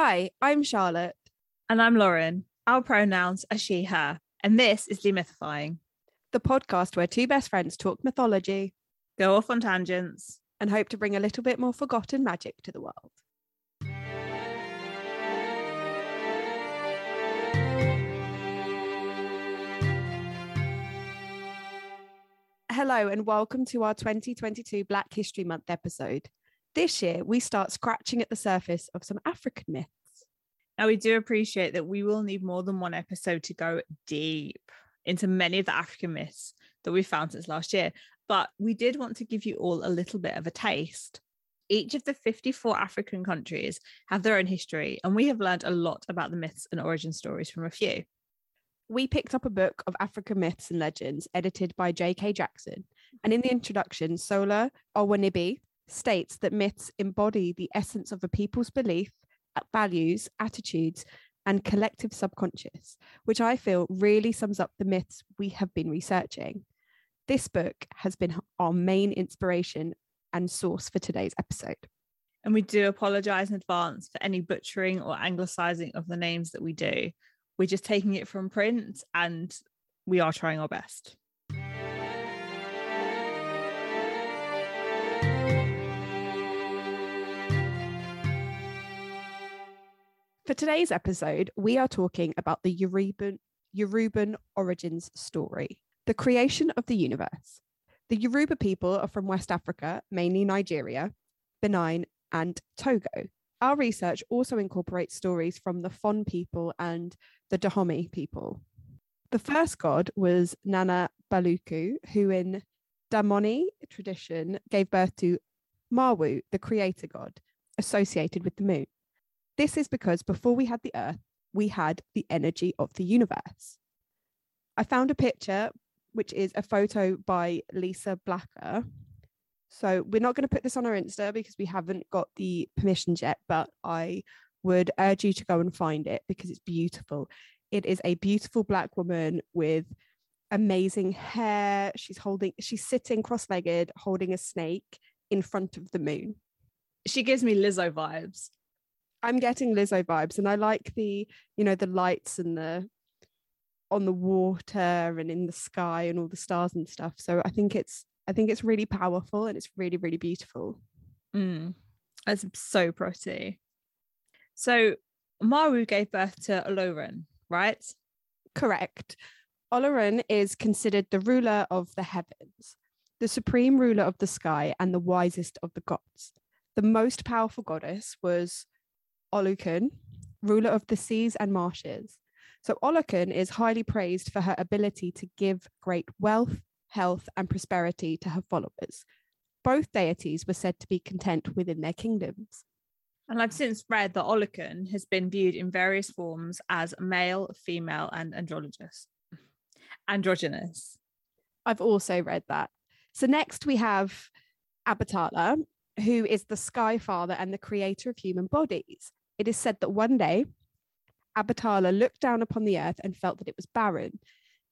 Hi, I'm Charlotte. And I'm Lauren. Our pronouns are she, her. And this is Demythifying. The podcast where two best friends talk mythology, Go off on tangents. and hope to bring a little bit more forgotten magic to the world. Hello, and welcome to our 2022 Black History Month episode. This year, we start scratching at the surface of some African myths. Now, we do appreciate that we will need more than one episode to go deep into many of the African myths that we've found since last year, but we did want to give you all a little bit of a taste. Each of the 54 African countries have their own history, and we have learned a lot about the myths and origin stories from a few. we picked up a book of African myths and legends edited by J.K. Jackson. And in the introduction, Sola Owonibi states that myths embody the essence of a people's belief, uh, values, attitudes, and collective subconscious, which I feel really sums up the myths we have been researching. This book has been our main inspiration and source for today's episode. And we do apologize in advance for any butchering or anglicizing of the names that we do. We're just taking it from print and we are trying our best. For today's episode, we are talking about the Yoruban, Yoruban origins story, the creation of the universe. The Yoruba people are from West Africa, mainly Nigeria, Benin, and Togo. Our research also incorporates stories from the Fon people and the Dahomey people. The first god was Nana Baluku, who in Dahomey tradition gave birth to Mawu, the creator god, associated with the moon. This is because before we had the earth, we had the energy of the universe. I found a picture, which is a photo by Lisa Blacker. So we're not going to put this on our Insta because we haven't got the permissions yet, but I would urge you to go and find it because it's beautiful. It is a beautiful black woman with amazing hair. She's holding, she's sitting cross legged, holding a snake in front of the moon. She gives me Lizzo vibes. I'm getting Lizzo vibes, and I like the, you know, the lights and the on the water and in the sky and all the stars and stuff. So I think it's I think it's really powerful and it's really really beautiful. Mm, that's so pretty. So Mawu gave birth to Oloran, right? Correct. Olaran is considered the ruler of the heavens, the supreme ruler of the sky, and the wisest of the gods. The most powerful goddess was Olukun, ruler of the seas and marshes. So Olukun is highly praised for her ability to give great wealth, health, and prosperity to her followers. Both deities were said to be content within their kingdoms. And I've since read that Olokun has been viewed in various forms as male, female, and androgynous. Androgynous. I've also read that. So next we have Abatala, who is the sky father and the creator of human bodies. It is said that one day Abatala looked down upon the earth and felt that it was barren,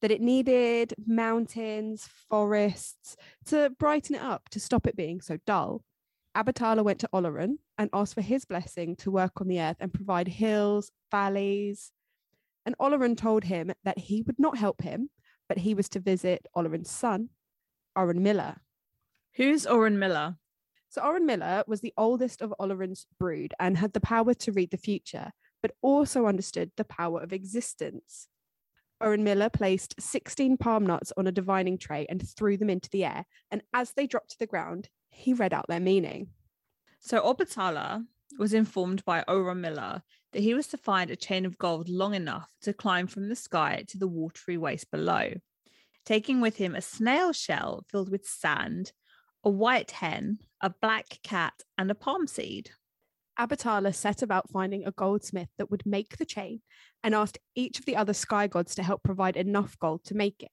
that it needed mountains, forests to brighten it up, to stop it being so dull. Abatala went to Olaran and asked for his blessing to work on the earth and provide hills, valleys. And Olaran told him that he would not help him, but he was to visit Olaran's son, Orunmila. Who's Orunmila? So Orunmila was the oldest of Olaran's brood and had the power to read the future, but also understood the power of existence. Orunmila placed 16 palm nuts on a divining tray and threw them into the air, and as they dropped to the ground, he read out their meaning. So Obatala was informed by Orunmila that he was to find a chain of gold long enough to climb from the sky to the watery waste below, taking with him a snail shell filled with sand, a white hen, a black cat, and a palm seed. Abatala set about finding a goldsmith that would make the chain and asked each of the other sky gods to help provide enough gold to make it.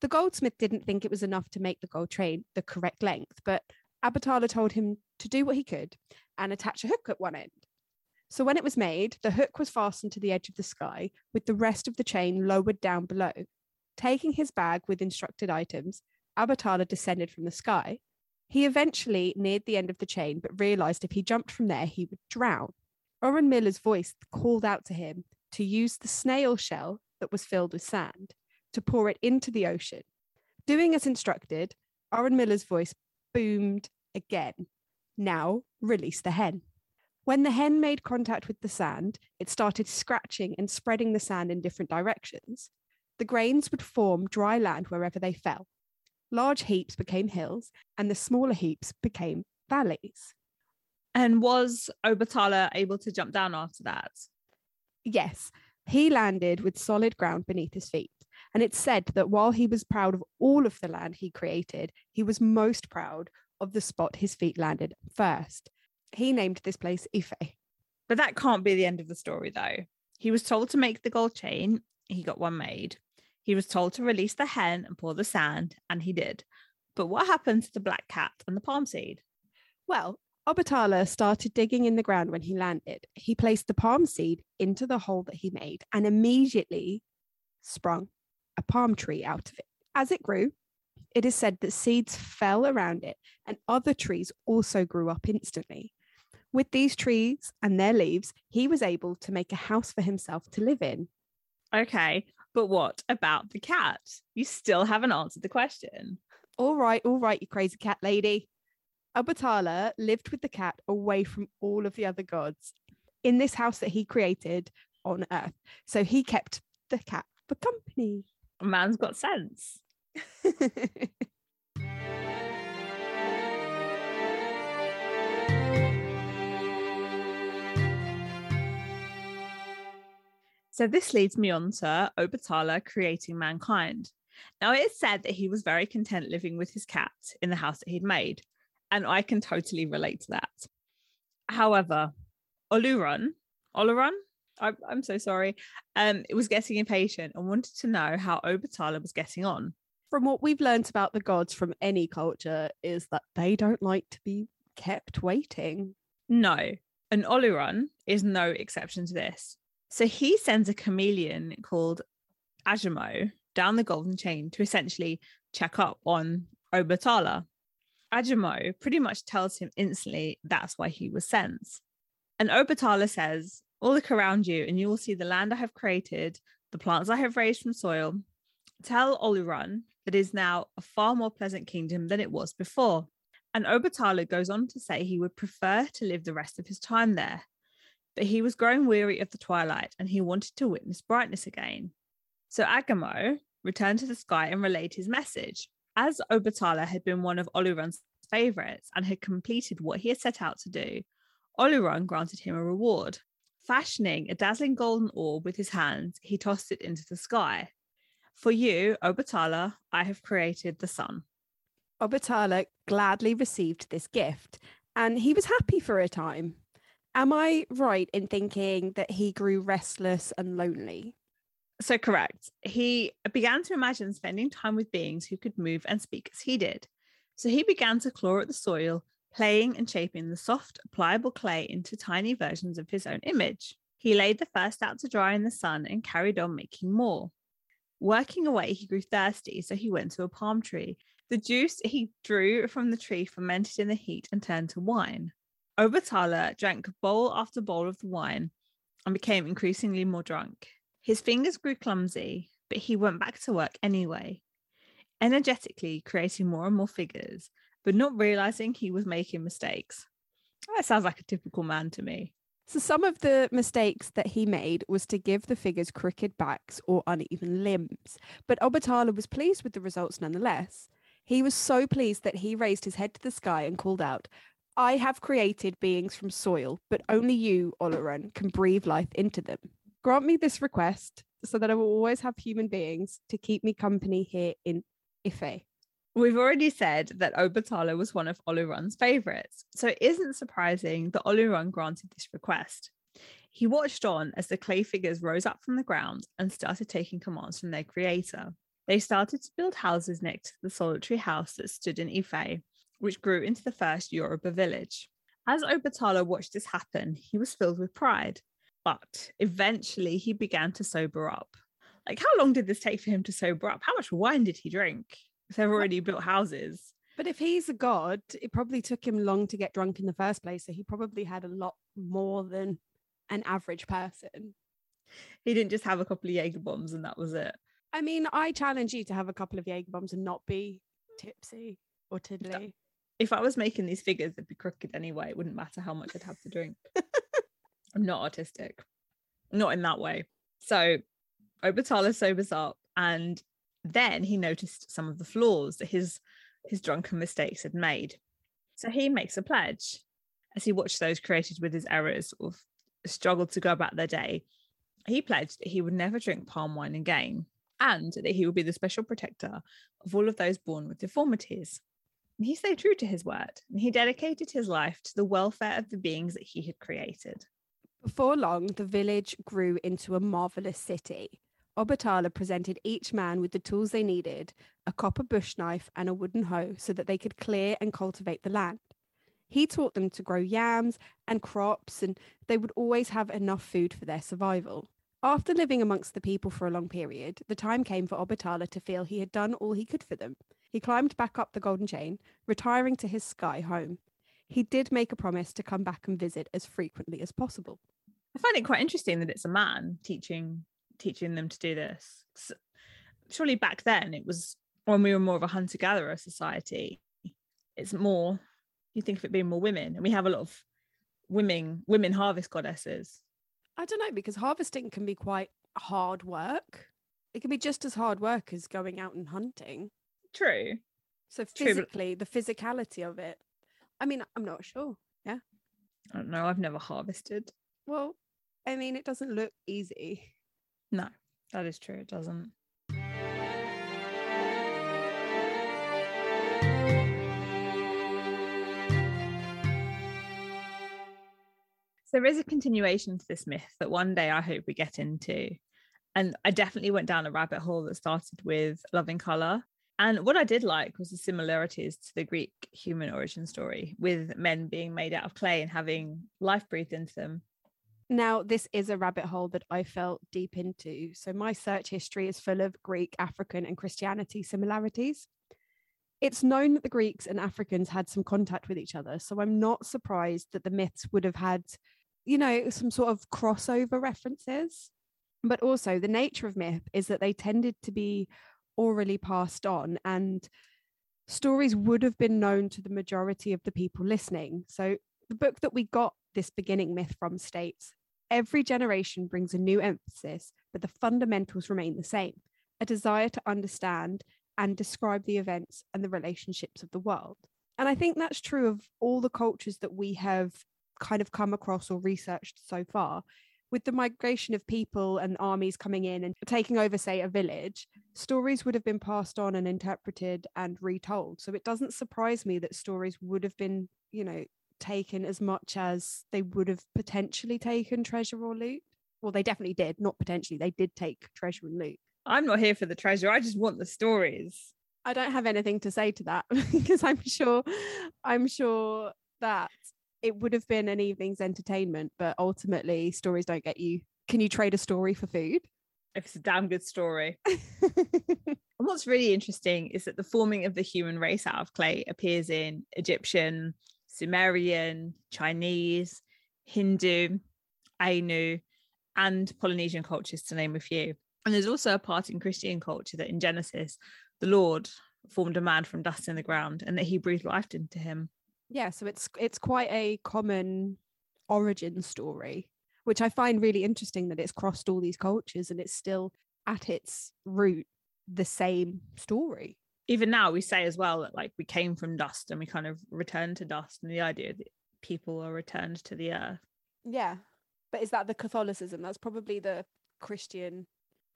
The goldsmith didn't think it was enough to make the gold chain the correct length, but Abatala told him to do what he could and attach a hook at one end. So when it was made, the hook was fastened to the edge of the sky with the rest of the chain lowered down below. Taking his bag with instructed items, Abatala descended from the sky. He eventually neared the end of the chain, but realized if he jumped from there, he would drown. Orunmila's voice called out to him to use the snail shell that was filled with sand to pour it into the ocean. Doing as instructed, Orunmila's voice boomed again. Now release the hen. When the hen made contact with the sand, it started scratching and spreading the sand in different directions. The grains would form dry land wherever they fell. Large heaps became hills, and the smaller heaps became valleys. And was Obatala able to jump down after that? Yes, he landed with solid ground beneath his feet. And it's said that while he was proud of all of the land he created, he was most proud of the spot his feet landed first. He named this place Ife. But that can't be the end of the story, though. He was told to make the gold chain, he got one made. He was told to release the hen and pour the sand, and he did. But what happened to the black cat and the palm seed? Well, Obatala started digging in the ground when he landed. He placed the palm seed into the hole that he made and immediately sprung a palm tree out of it. As it grew, it is said that seeds fell around it and other trees also grew up instantly. With these trees and their leaves, he was able to make a house for himself to live in. Okay, but what about the cat? You still haven't answered the question. All right, all right, you crazy cat lady. Obatala lived with the cat away from all of the other gods in this house that he created on earth. So he kept the cat for company. A man's got sense. So this leads me on to Obatala creating mankind. Now it is said that he was very content living with his cat in the house that he'd made, and I can totally relate to that. However, Oluron, Oluron, I, I'm so sorry, um, it was getting impatient and wanted to know how Obatala was getting on. From what we've learnt about the gods from any culture is that they don't like to be kept waiting. No, and Oluron is no exception to this. So he sends a chameleon called Ajamo down the golden chain to essentially check up on Obatala. Ajamo pretty much tells him instantly that's why he was sent. And Obatala says, All look around you, and you will see the land I have created, the plants I have raised from soil. Tell Oluron that is now a far more pleasant kingdom than it was before. And Obatala goes on to say he would prefer to live the rest of his time there, but he was growing weary of the twilight and he wanted to witness brightness again. So Agamo returned to the sky and relayed his message. As Obatala had been one of Oluron's favourites and had completed what he had set out to do, Oluron granted him a reward. Fashioning a dazzling golden orb with his hands, he tossed it into the sky. For you, Obatala, I have created the sun. Obatala gladly received this gift and he was happy for a time. Am I right in thinking that he grew restless and lonely? So, correct. He began to imagine spending time with beings who could move and speak as he did. So, he began to claw at the soil, playing and shaping the soft, pliable clay into tiny versions of his own image. He laid the first out to dry in the sun and carried on making more. Working away, he grew thirsty, so he went to a palm tree. The juice he drew from the tree fermented in the heat and turned to wine. Obatala drank bowl after bowl of the wine and became increasingly more drunk. His fingers grew clumsy, but he went back to work anyway, energetically creating more and more figures, but not realizing he was making mistakes. That sounds like a typical man to me. So, some of the mistakes that he made was to give the figures crooked backs or uneven limbs, but Obatala was pleased with the results nonetheless. He was so pleased that he raised his head to the sky and called out, I have created beings from soil, but only you, Oloran, can breathe life into them. Grant me this request so that I will always have human beings to keep me company here in Ife. We've already said that Obatala was one of Oluron's favourites, so it isn't surprising that Oluron granted this request. He watched on as the clay figures rose up from the ground and started taking commands from their creator. They started to build houses next to the solitary house that stood in Ife, which grew into the first Yoruba village. As Obatala watched this happen, he was filled with pride, but eventually he began to sober up. Like, how long did this take for him to sober up? How much wine did he drink if they've already built houses? But if he's a god, it probably took him long to get drunk in the first place. So he probably had a lot more than an average person. He didn't just have a couple of Jaeger bombs and that was it. I mean, I challenge you to have a couple of Jaeger bombs and not be tipsy or tiddly. If I was making these figures, they'd be crooked anyway. It wouldn't matter how much I'd have to drink. I'm not autistic, not in that way. So Obatala sobers up and then he noticed some of the flaws that his his drunken mistakes had made. So he makes a pledge as he watched those created with his errors sort of struggle to go about their day. He pledged that he would never drink palm wine again and that he would be the special protector of all of those born with deformities. He stayed true to his word and he dedicated his life to the welfare of the beings that he had created. Before long, the village grew into a marvelous city. Obatala presented each man with the tools they needed a copper bush knife and a wooden hoe so that they could clear and cultivate the land. He taught them to grow yams and crops, and they would always have enough food for their survival. After living amongst the people for a long period, the time came for Obatala to feel he had done all he could for them. He climbed back up the golden chain, retiring to his sky home. He did make a promise to come back and visit as frequently as possible. I find it quite interesting that it's a man teaching teaching them to do this. Surely back then it was when we were more of a hunter gatherer society. It's more you think of it being more women, and we have a lot of women women harvest goddesses. I don't know because harvesting can be quite hard work. It can be just as hard work as going out and hunting. True. So True, but- physically, the physicality of it. I mean, I'm not sure. Yeah. I don't know. I've never harvested. Well, I mean, it doesn't look easy. No, that is true. It doesn't. There is a continuation to this myth that one day I hope we get into. And I definitely went down a rabbit hole that started with loving color. And what I did like was the similarities to the Greek human origin story, with men being made out of clay and having life breathed into them. Now, this is a rabbit hole that I felt deep into. So, my search history is full of Greek, African, and Christianity similarities. It's known that the Greeks and Africans had some contact with each other. So, I'm not surprised that the myths would have had, you know, some sort of crossover references. But also, the nature of myth is that they tended to be orally passed on, and stories would have been known to the majority of the people listening. So, the book that we got this beginning myth from states every generation brings a new emphasis, but the fundamentals remain the same a desire to understand and describe the events and the relationships of the world. And I think that's true of all the cultures that we have kind of come across or researched so far. With the migration of people and armies coming in and taking over, say, a village, stories would have been passed on and interpreted and retold. So it doesn't surprise me that stories would have been, you know, taken as much as they would have potentially taken treasure or loot. Well, they definitely did, not potentially, they did take treasure and loot. I'm not here for the treasure. I just want the stories. I don't have anything to say to that because I'm sure I'm sure that it would have been an evening's entertainment, but ultimately stories don't get you. Can you trade a story for food? If it's a damn good story. And what's really interesting is that the forming of the human race out of clay appears in Egyptian, Sumerian, Chinese, Hindu, Ainu, and Polynesian cultures, to name a few. And there's also a part in Christian culture that in Genesis, the Lord formed a man from dust in the ground and that he breathed life into him. Yeah, so it's it's quite a common origin story, which I find really interesting that it's crossed all these cultures and it's still at its root the same story. Even now, we say as well that like we came from dust and we kind of returned to dust, and the idea that people are returned to the earth. Yeah. But is that the Catholicism? That's probably the Christian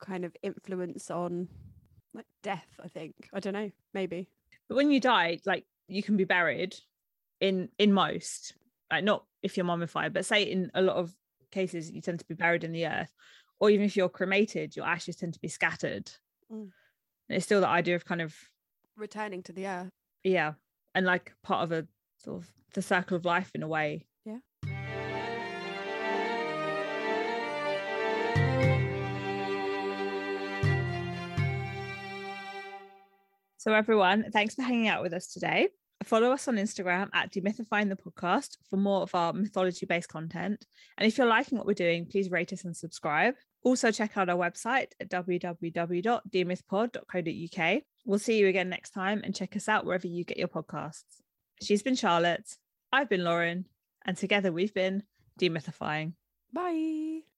kind of influence on like death, I think. I don't know, maybe. But when you die, like you can be buried in in most, like not if you're mummified, but say in a lot of cases you tend to be buried in the earth, or even if you're cremated, your ashes tend to be scattered. Mm. It's still the idea of kind of Returning to the earth. yeah, and like part of a sort of the circle of life in a way. Yeah. So everyone, thanks for hanging out with us today. Follow us on Instagram at Demythifying the Podcast for more of our mythology based content. And if you're liking what we're doing, please rate us and subscribe. Also, check out our website at www.demythpod.co.uk. We'll see you again next time and check us out wherever you get your podcasts. She's been Charlotte. I've been Lauren. And together we've been demythifying. Bye.